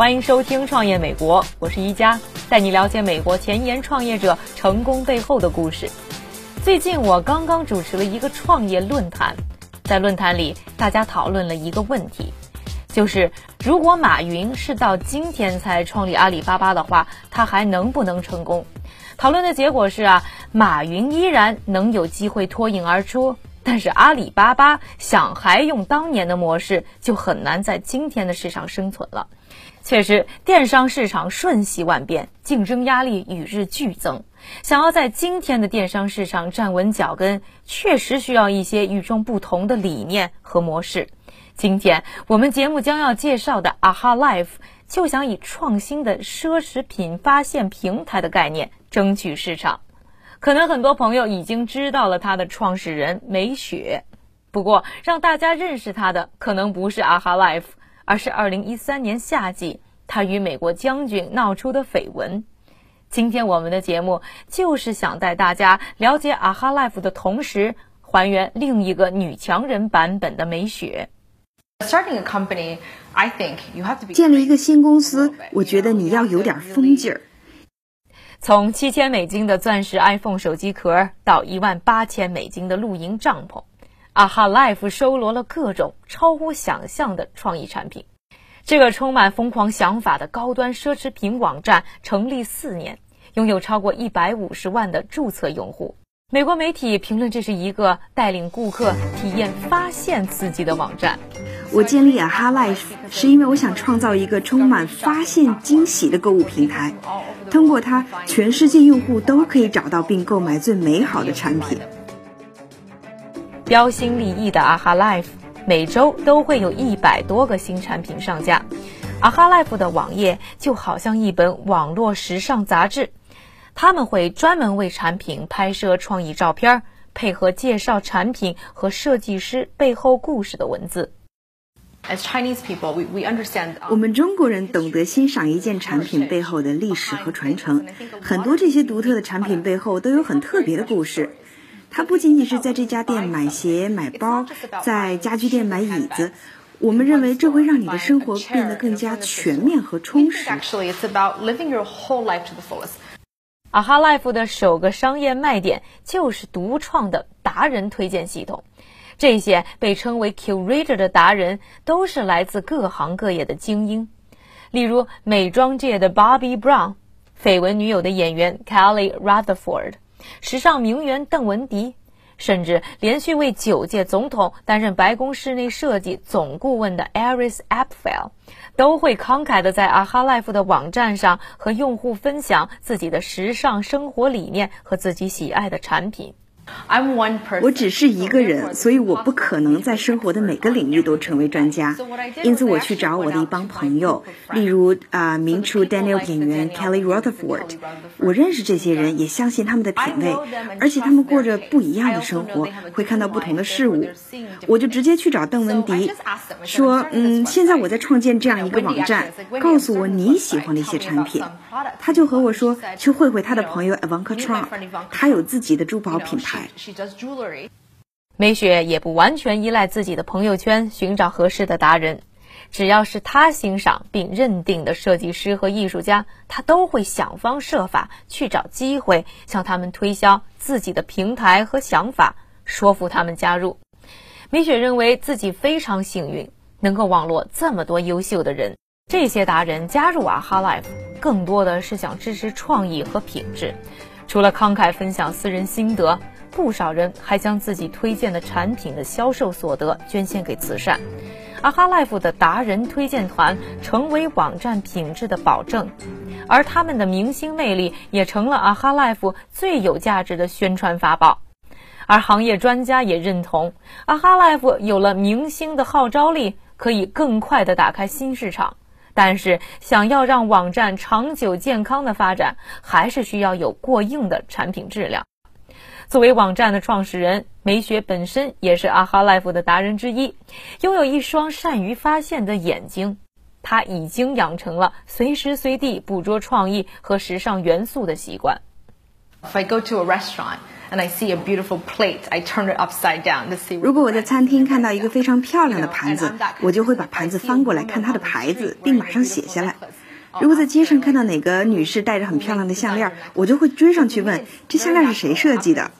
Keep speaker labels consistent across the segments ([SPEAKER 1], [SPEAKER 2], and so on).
[SPEAKER 1] 欢迎收听《创业美国》，我是一加，带你了解美国前沿创业者成功背后的故事。最近我刚刚主持了一个创业论坛，在论坛里，大家讨论了一个问题，就是如果马云是到今天才创立阿里巴巴的话，他还能不能成功？讨论的结果是啊，马云依然能有机会脱颖而出，但是阿里巴巴想还用当年的模式，就很难在今天的市场生存了。确实，电商市场瞬息万变，竞争压力与日俱增。想要在今天的电商市场站稳脚跟，确实需要一些与众不同的理念和模式。今天我们节目将要介绍的 AHA Life 就想以创新的奢侈品发现平台的概念争取市场。可能很多朋友已经知道了它的创始人梅雪，不过让大家认识他的可能不是 AHA Life。而是2013年夏季，他与美国将军闹出的绯闻。今天我们的节目就是想带大家了解 AHA Life 的同时，还原另一个女强人版本的梅雪。
[SPEAKER 2] Starting a company, I think you have to be
[SPEAKER 3] 建立一个新公司，我觉得你要有点疯劲儿。
[SPEAKER 1] 从七千美金的钻石 iPhone 手机壳到一万八千美金的露营帐篷。AHA Life 收罗了各种超乎想象的创意产品。这个充满疯狂想法的高端奢侈品网站成立四年，拥有超过一百五十万的注册用户。美国媒体评论这是一个带领顾客体验发现刺激的网站。
[SPEAKER 3] 我建立 AHA Life 是因为我想创造一个充满发现惊喜的购物平台，通过它，全世界用户都可以找到并购买最美好的产品。
[SPEAKER 1] 标新立异的 AHA Life 每周都会有一百多个新产品上架。AHA Life 的网页就好像一本网络时尚杂志，他们会专门为产品拍摄创意照片，配合介绍产品和设计师背后故事的文字。
[SPEAKER 2] As Chinese people, we, we understand.
[SPEAKER 3] 我们中国人懂得欣赏一件产品背后的历史和传承，很多这些独特的产品背后都有很特别的故事。它不仅仅是在这家店买鞋、买包，在家居店买椅子。我们认为这会让你的生活变得更加全面和充实。
[SPEAKER 2] Actually, it's about living your whole life to the fullest.
[SPEAKER 1] AHA Life 的首个商业卖点就是独创的达人推荐系统。这些被称为 curator 的达人都是来自各行各业的精英，例如美妆界的 Bobby Brown、绯闻女友的演员 Kelly Rutherford、时尚名媛邓文迪，甚至连续为九届总统担任白宫室内设计总顾问的 Iris Apfel，都会慷慨的在 AHA Life 的网站上和用户分享自己的时尚生活理念和自己喜爱的产品。
[SPEAKER 3] 我只是一个人，所以我不可能在生活的每个领域都成为专家。因此，我去找我的一帮朋友，例如啊、名厨 Daniel 演员 Kelly Rutherford。我认识这些人，也相信他们的品味，而且他们过着不一样的生活，会看到不同的事物。我就直接去找邓文迪，说：“嗯，现在我在创建这样一个网站，告诉我你喜欢的一些产品。”他就和我说，去会会他的朋友 Ivanka Trump，他有自己的珠宝品牌。
[SPEAKER 2] She does jewelry.
[SPEAKER 1] 梅雪也不完全依赖自己的朋友圈寻找合适的达人，只要是她欣赏并认定的设计师和艺术家，她都会想方设法去找机会向他们推销自己的平台和想法，说服他们加入。梅雪认为自己非常幸运，能够网络这么多优秀的人。这些达人加入 AHA Life，更多的是想支持创意和品质。除了慷慨分享私人心得，不少人还将自己推荐的产品的销售所得捐献给慈善。AHA Life 的达人推荐团成为网站品质的保证，而他们的明星魅力也成了 AHA Life 最有价值的宣传法宝。而行业专家也认同，AHA Life 有了明星的号召力，可以更快地打开新市场。但是，想要让网站长久健康的发展，还是需要有过硬的产品质量。作为网站的创始人，梅雪本身也是 AHA Life 的达人之一，拥有一双善于发现的眼睛。他已经养成了随时随地捕捉创意和时尚元素的习惯。
[SPEAKER 2] If I go to a restaurant and I see a beautiful plate, I turn it upside down to see.
[SPEAKER 3] 如果我在餐厅看到一个非常漂亮的盘子，我就会把盘子翻过来看它的牌子，并马上写下来。如果在街上看到哪个女士戴着很漂亮的项链，我就会追上去问这项链是谁设计的。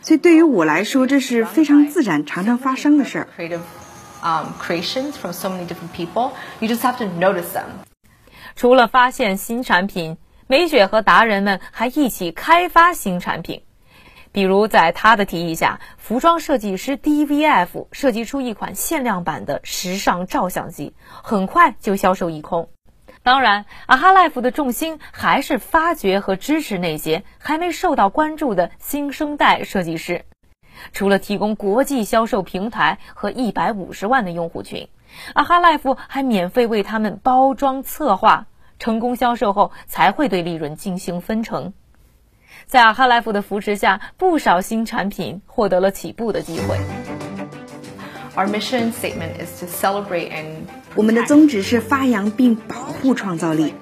[SPEAKER 3] 所以对于我来说，这是非常自然、常常发生的事儿。
[SPEAKER 2] Um, creations from so many different people. You just have to notice them.
[SPEAKER 1] 除了发现新产品，美雪和达人们还一起开发新产品。比如，在他的提议下，服装设计师 DVF 设计出一款限量版的时尚照相机，很快就销售一空。当然，AHA Life 的重心还是发掘和支持那些还没受到关注的新生代设计师。除了提供国际销售平台和一百五十万的用户群，阿哈 Life 还免费为他们包装策划，成功销售后才会对利润进行分成。在阿哈 Life 的扶持下，不少新产品获得了起步的机会。
[SPEAKER 2] Our mission statement is to celebrate and
[SPEAKER 3] 我们的宗旨是发扬并保护创造力。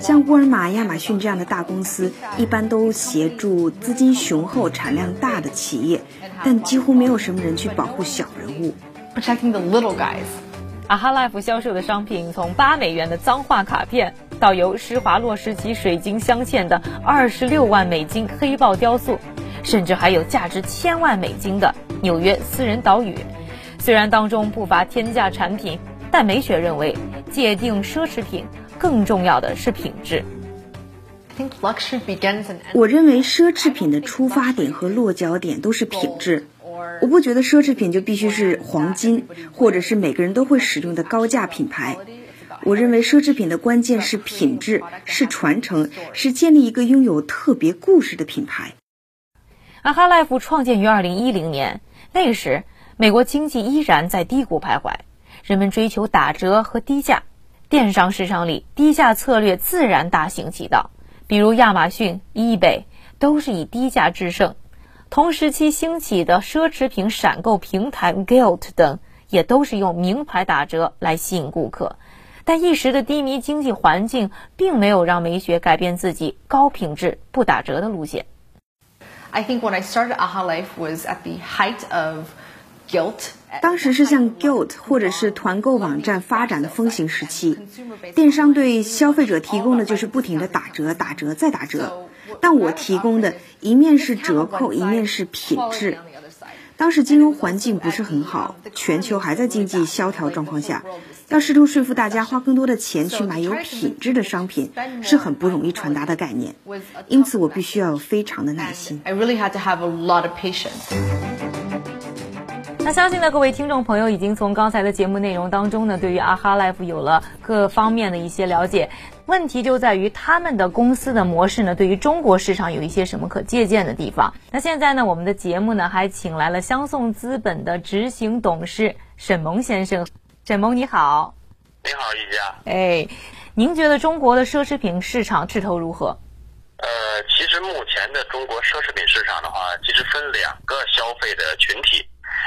[SPEAKER 3] 像沃尔玛、亚马逊这样的大公司，一般都协助资金雄厚、产量大的企业，但几乎没有什么人去保护小人物。
[SPEAKER 2] Protecting the little guys。
[SPEAKER 1] AHA Life 销售的商品，从八美元的脏话卡片，到由施华洛世奇水晶镶嵌的二十六万美金黑豹雕塑，甚至还有价值千万美金的纽约私人岛屿。虽然当中不乏天价产品，但美雪认为界定奢侈品。更重要的是品质。
[SPEAKER 3] 我认为奢侈品的出发点和落脚点都是品质。我不觉得奢侈品就必须是黄金，或者是每个人都会使用的高价品牌。我认为奢侈品的关键是品质，是传承，是建立一个拥有特别故事的品牌。
[SPEAKER 1] 阿哈 Life 创建于二零一零年，那时美国经济依然在低谷徘徊，人们追求打折和低价。电商市场里，低价策略自然大行其道，比如亚马逊、eBay 都是以低价制胜。同时期兴起的奢侈品闪购平台 Gilt 等，也都是用名牌打折来吸引顾客。但一时的低迷经济环境，并没有让美雪改变自己高品质不打折的路线。
[SPEAKER 2] I think when I started AHA Life was at the height of guilt.
[SPEAKER 3] 当时是像 Guilt 或者是团购网站发展的风行时期，电商对消费者提供的就是不停的打折、打折再打折，但我提供的一面是折扣，一面是品质。当时金融环境不是很好，全球还在经济萧条状况下，要试图说服大家花更多的钱去买有品质的商品，是很不容易传达的概念。因此，我必须要有非常的耐心。
[SPEAKER 2] I really had to have a lot of patience.
[SPEAKER 1] 那相信呢，各位听众朋友已经从刚才的节目内容当中呢，对于阿哈 Life 有了各方面的一些了解。问题就在于他们的公司的模式呢，对于中国市场有一些什么可借鉴的地方？那现在呢，我们的节目呢还请来了相送资本的执行董事沈萌先生。沈萌你好，
[SPEAKER 4] 你好，一佳。
[SPEAKER 1] 哎，您觉得中国的奢侈品市场势头如何？
[SPEAKER 4] 呃，其实目前的中国奢侈品市场的话，其实分两个消费的群体。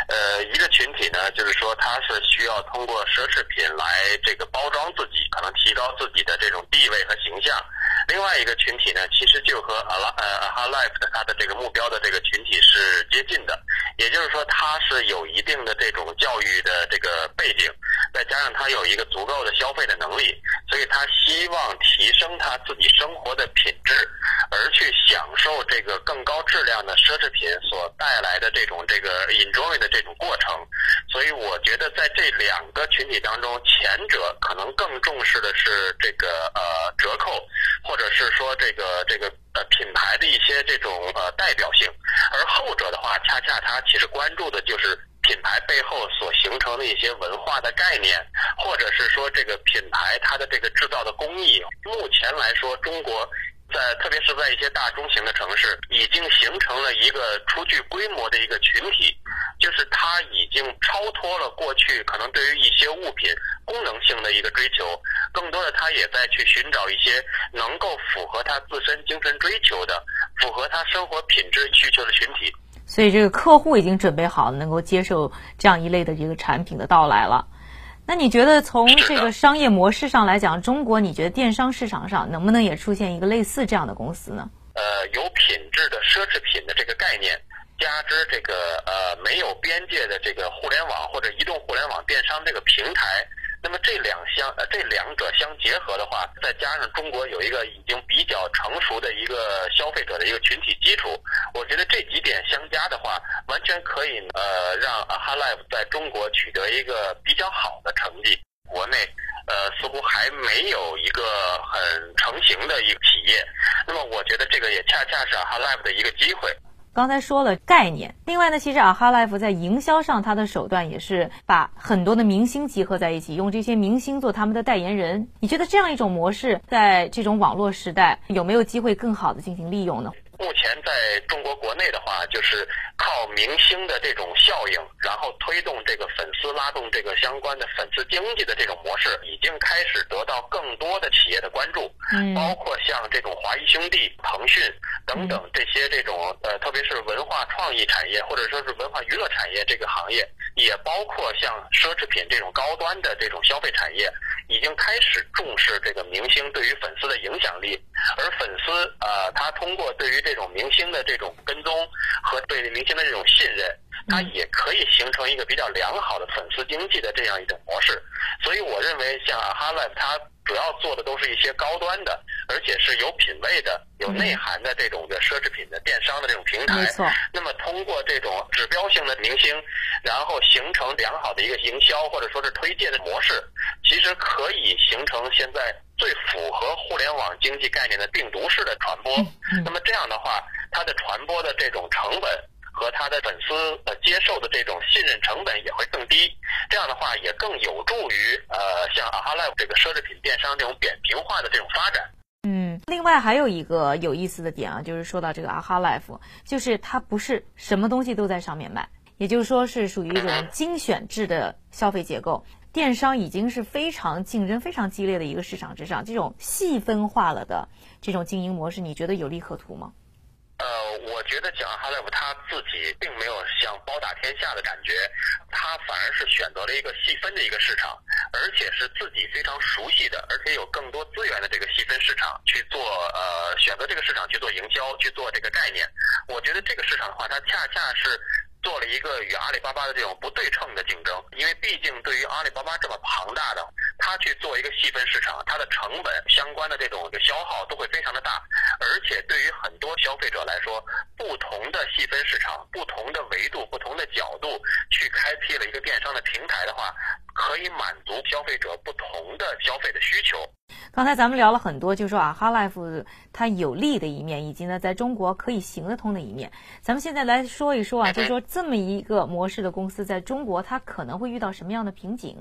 [SPEAKER 4] 呃，一个群体呢，就是说它是需要通过奢侈品来这个包装自己，可能提高自己的这种地位和形象。另外一个群体呢，其实就和阿拉呃阿哈 life 的它的这个目标的这个群体是接近的，也就是说他是有一定的这种教育的这个背景，再加上他有一个足够的消费的能力，所以他希望提升他自己生活的品质，而去享受这个更高质量的奢侈品所带来的这种这个 enjoy 的这种过程。所以我觉得在这两个群体当中，前者可能更重视的是这个呃折扣。或者是说这个这个呃品牌的一些这种呃代表性，而后者的话，恰恰它其实关注的就是品牌背后所形成的一些文化的概念，或者是说这个品牌它的这个制造的工艺。目前来说，中国在特别是在一些大中型的城市，已经形成了一个初具规模的一个群体，就是它已经超脱了过去可能对于一些物品功能性的一个追求，更多的它也在去寻找一些能够符合他自身精神追求的、符合他生活品质需求的群体。
[SPEAKER 1] 所以，这个客户已经准备好能够接受这样一类的这个产品的到来了。那你觉得从这个商业模式上来讲，中国你觉得电商市场上能不能也出现一个类似这样的公司呢？
[SPEAKER 4] 呃，有品质的奢侈品的这个概念，加之这个呃没有边界的这个互联网或者移动互联网电商这个平台。那么这两相呃这两者相结合的话，再加上中国有一个已经比较成熟的一个消费者的一个群体基础，我觉得这几点相加的话，完全可以呃让 AHA Life 在中国取得一个比较好的成绩。国内呃似乎还没有一个很成型的一个企业，那么我觉得这个也恰恰是 AHA Life 的一个机会。
[SPEAKER 1] 刚才说了概念，另外呢，其实啊哈 life 在营销上，它的手段也是把很多的明星集合在一起，用这些明星做他们的代言人。你觉得这样一种模式，在这种网络时代，有没有机会更好的进行利用呢？
[SPEAKER 4] 目前在中国国内的话，就是靠明星的这种效应，然后推动这个粉丝拉动这个相关的粉丝经济的这种模式，已经开始得到更多的企业的关注。嗯，包括像这种华谊兄弟、腾讯等等这些这种呃，特别是文化创意产业或者说是文化娱乐产业这个行业，也包括像奢侈品这种高端的这种消费产业，已经开始重视这个明星对于粉丝的影响力。而粉丝呃，他通过对于这种明星的这种跟踪和对明星的这种信任，他也可以形成一个比较良好的粉丝经济的这样一种模式。所以我认为，像 h a l i f e 它主要做的都是一些高端的，而且是有品位的、有内涵的这种的奢侈品的电商的这种平台。
[SPEAKER 1] 没错。
[SPEAKER 4] 那么通过这种指标性的明星，然后形成良好的一个营销或者说是推荐的模式，其实可以形成现在。最符合互联网经济概念的病毒式的传播，那么这样的话，它的传播的这种成本和他的粉丝呃接受的这种信任成本也会更低。这样的话，也更有助于呃像 AHA Life 这个奢侈品电商这种扁平化的这种发展。
[SPEAKER 1] 嗯，另外还有一个有意思的点啊，就是说到这个 AHA Life，就是它不是什么东西都在上面卖，也就是说是属于一种精选制的消费结构。电商已经是非常竞争非常激烈的一个市场之上，这种细分化了的这种经营模式，你觉得有利可图吗？
[SPEAKER 4] 觉得讲哈莱夫他自己并没有像包打天下的感觉，他反而是选择了一个细分的一个市场，而且是自己非常熟悉的，而且有更多资源的这个细分市场去做呃选择这个市场去做营销去做这个概念。我觉得这个市场的话，它恰恰是。做了一个与阿里巴巴的这种不对称的竞争，因为毕竟对于阿里巴巴这么庞大的，它去做一个细分市场，它的成本相关的这种消耗都会非常的大，而且对于很多消费者来说，不同的细分市场、不同的维度、不同的角度去开辟了一个电商的平台的话，可以满足消费者不同的消费的需求。
[SPEAKER 1] 刚才咱们聊了很多，就说啊，哈 life 它有利的一面，以及呢，在中国可以行得通的一面。咱们现在来说一说啊，就说这么一个模式的公司，在中国它可能会遇到什么样的瓶颈？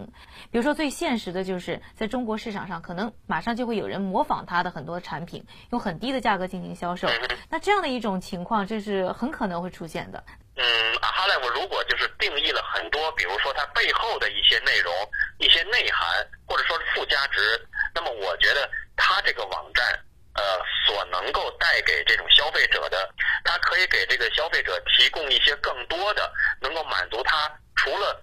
[SPEAKER 1] 比如说最现实的就是，在中国市场上，可能马上就会有人模仿它的很多产品，用很低的价格进行销售。那这样的一种情况，这是很可能会出现的。
[SPEAKER 4] 嗯，阿哈 life 如果就是定义了很多，比如说它背后的一些内容、一些内涵，或者说是附加值。那么我觉得它这个网站，呃，所能够带给这种消费者的，它可以给这个消费者提供一些更多的，能够满足他除了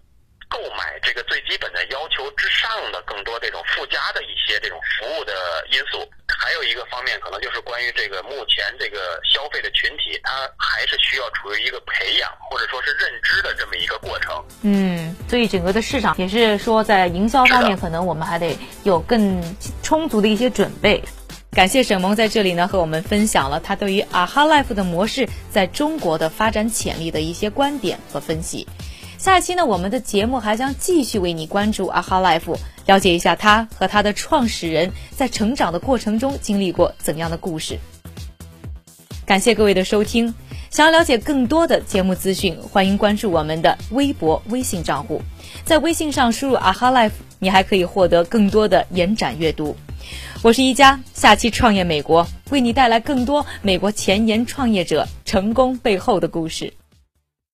[SPEAKER 4] 购买这个最基本的要求之上的更多这种附加的一些这种服务的因素。还有一个方面，可能就是关于这个目前这个消费的群体，它还是需要处于一个培养或者说是认知的这么一个过程。
[SPEAKER 1] 嗯，所以整个的市场也是说，在营销方面，可能我们还得有更充足的一些准备。感谢沈萌在这里呢，和我们分享了他对于啊哈 life 的模式在中国的发展潜力的一些观点和分析。下期呢，我们的节目还将继续为你关注阿哈 life。了解一下他和他的创始人在成长的过程中经历过怎样的故事。感谢各位的收听。想要了解更多的节目资讯，欢迎关注我们的微博、微信账户。在微信上输入 “aha life”，你还可以获得更多的延展阅读。我是一加，下期创业美国为你带来更多美国前沿创业者成功背后的故事。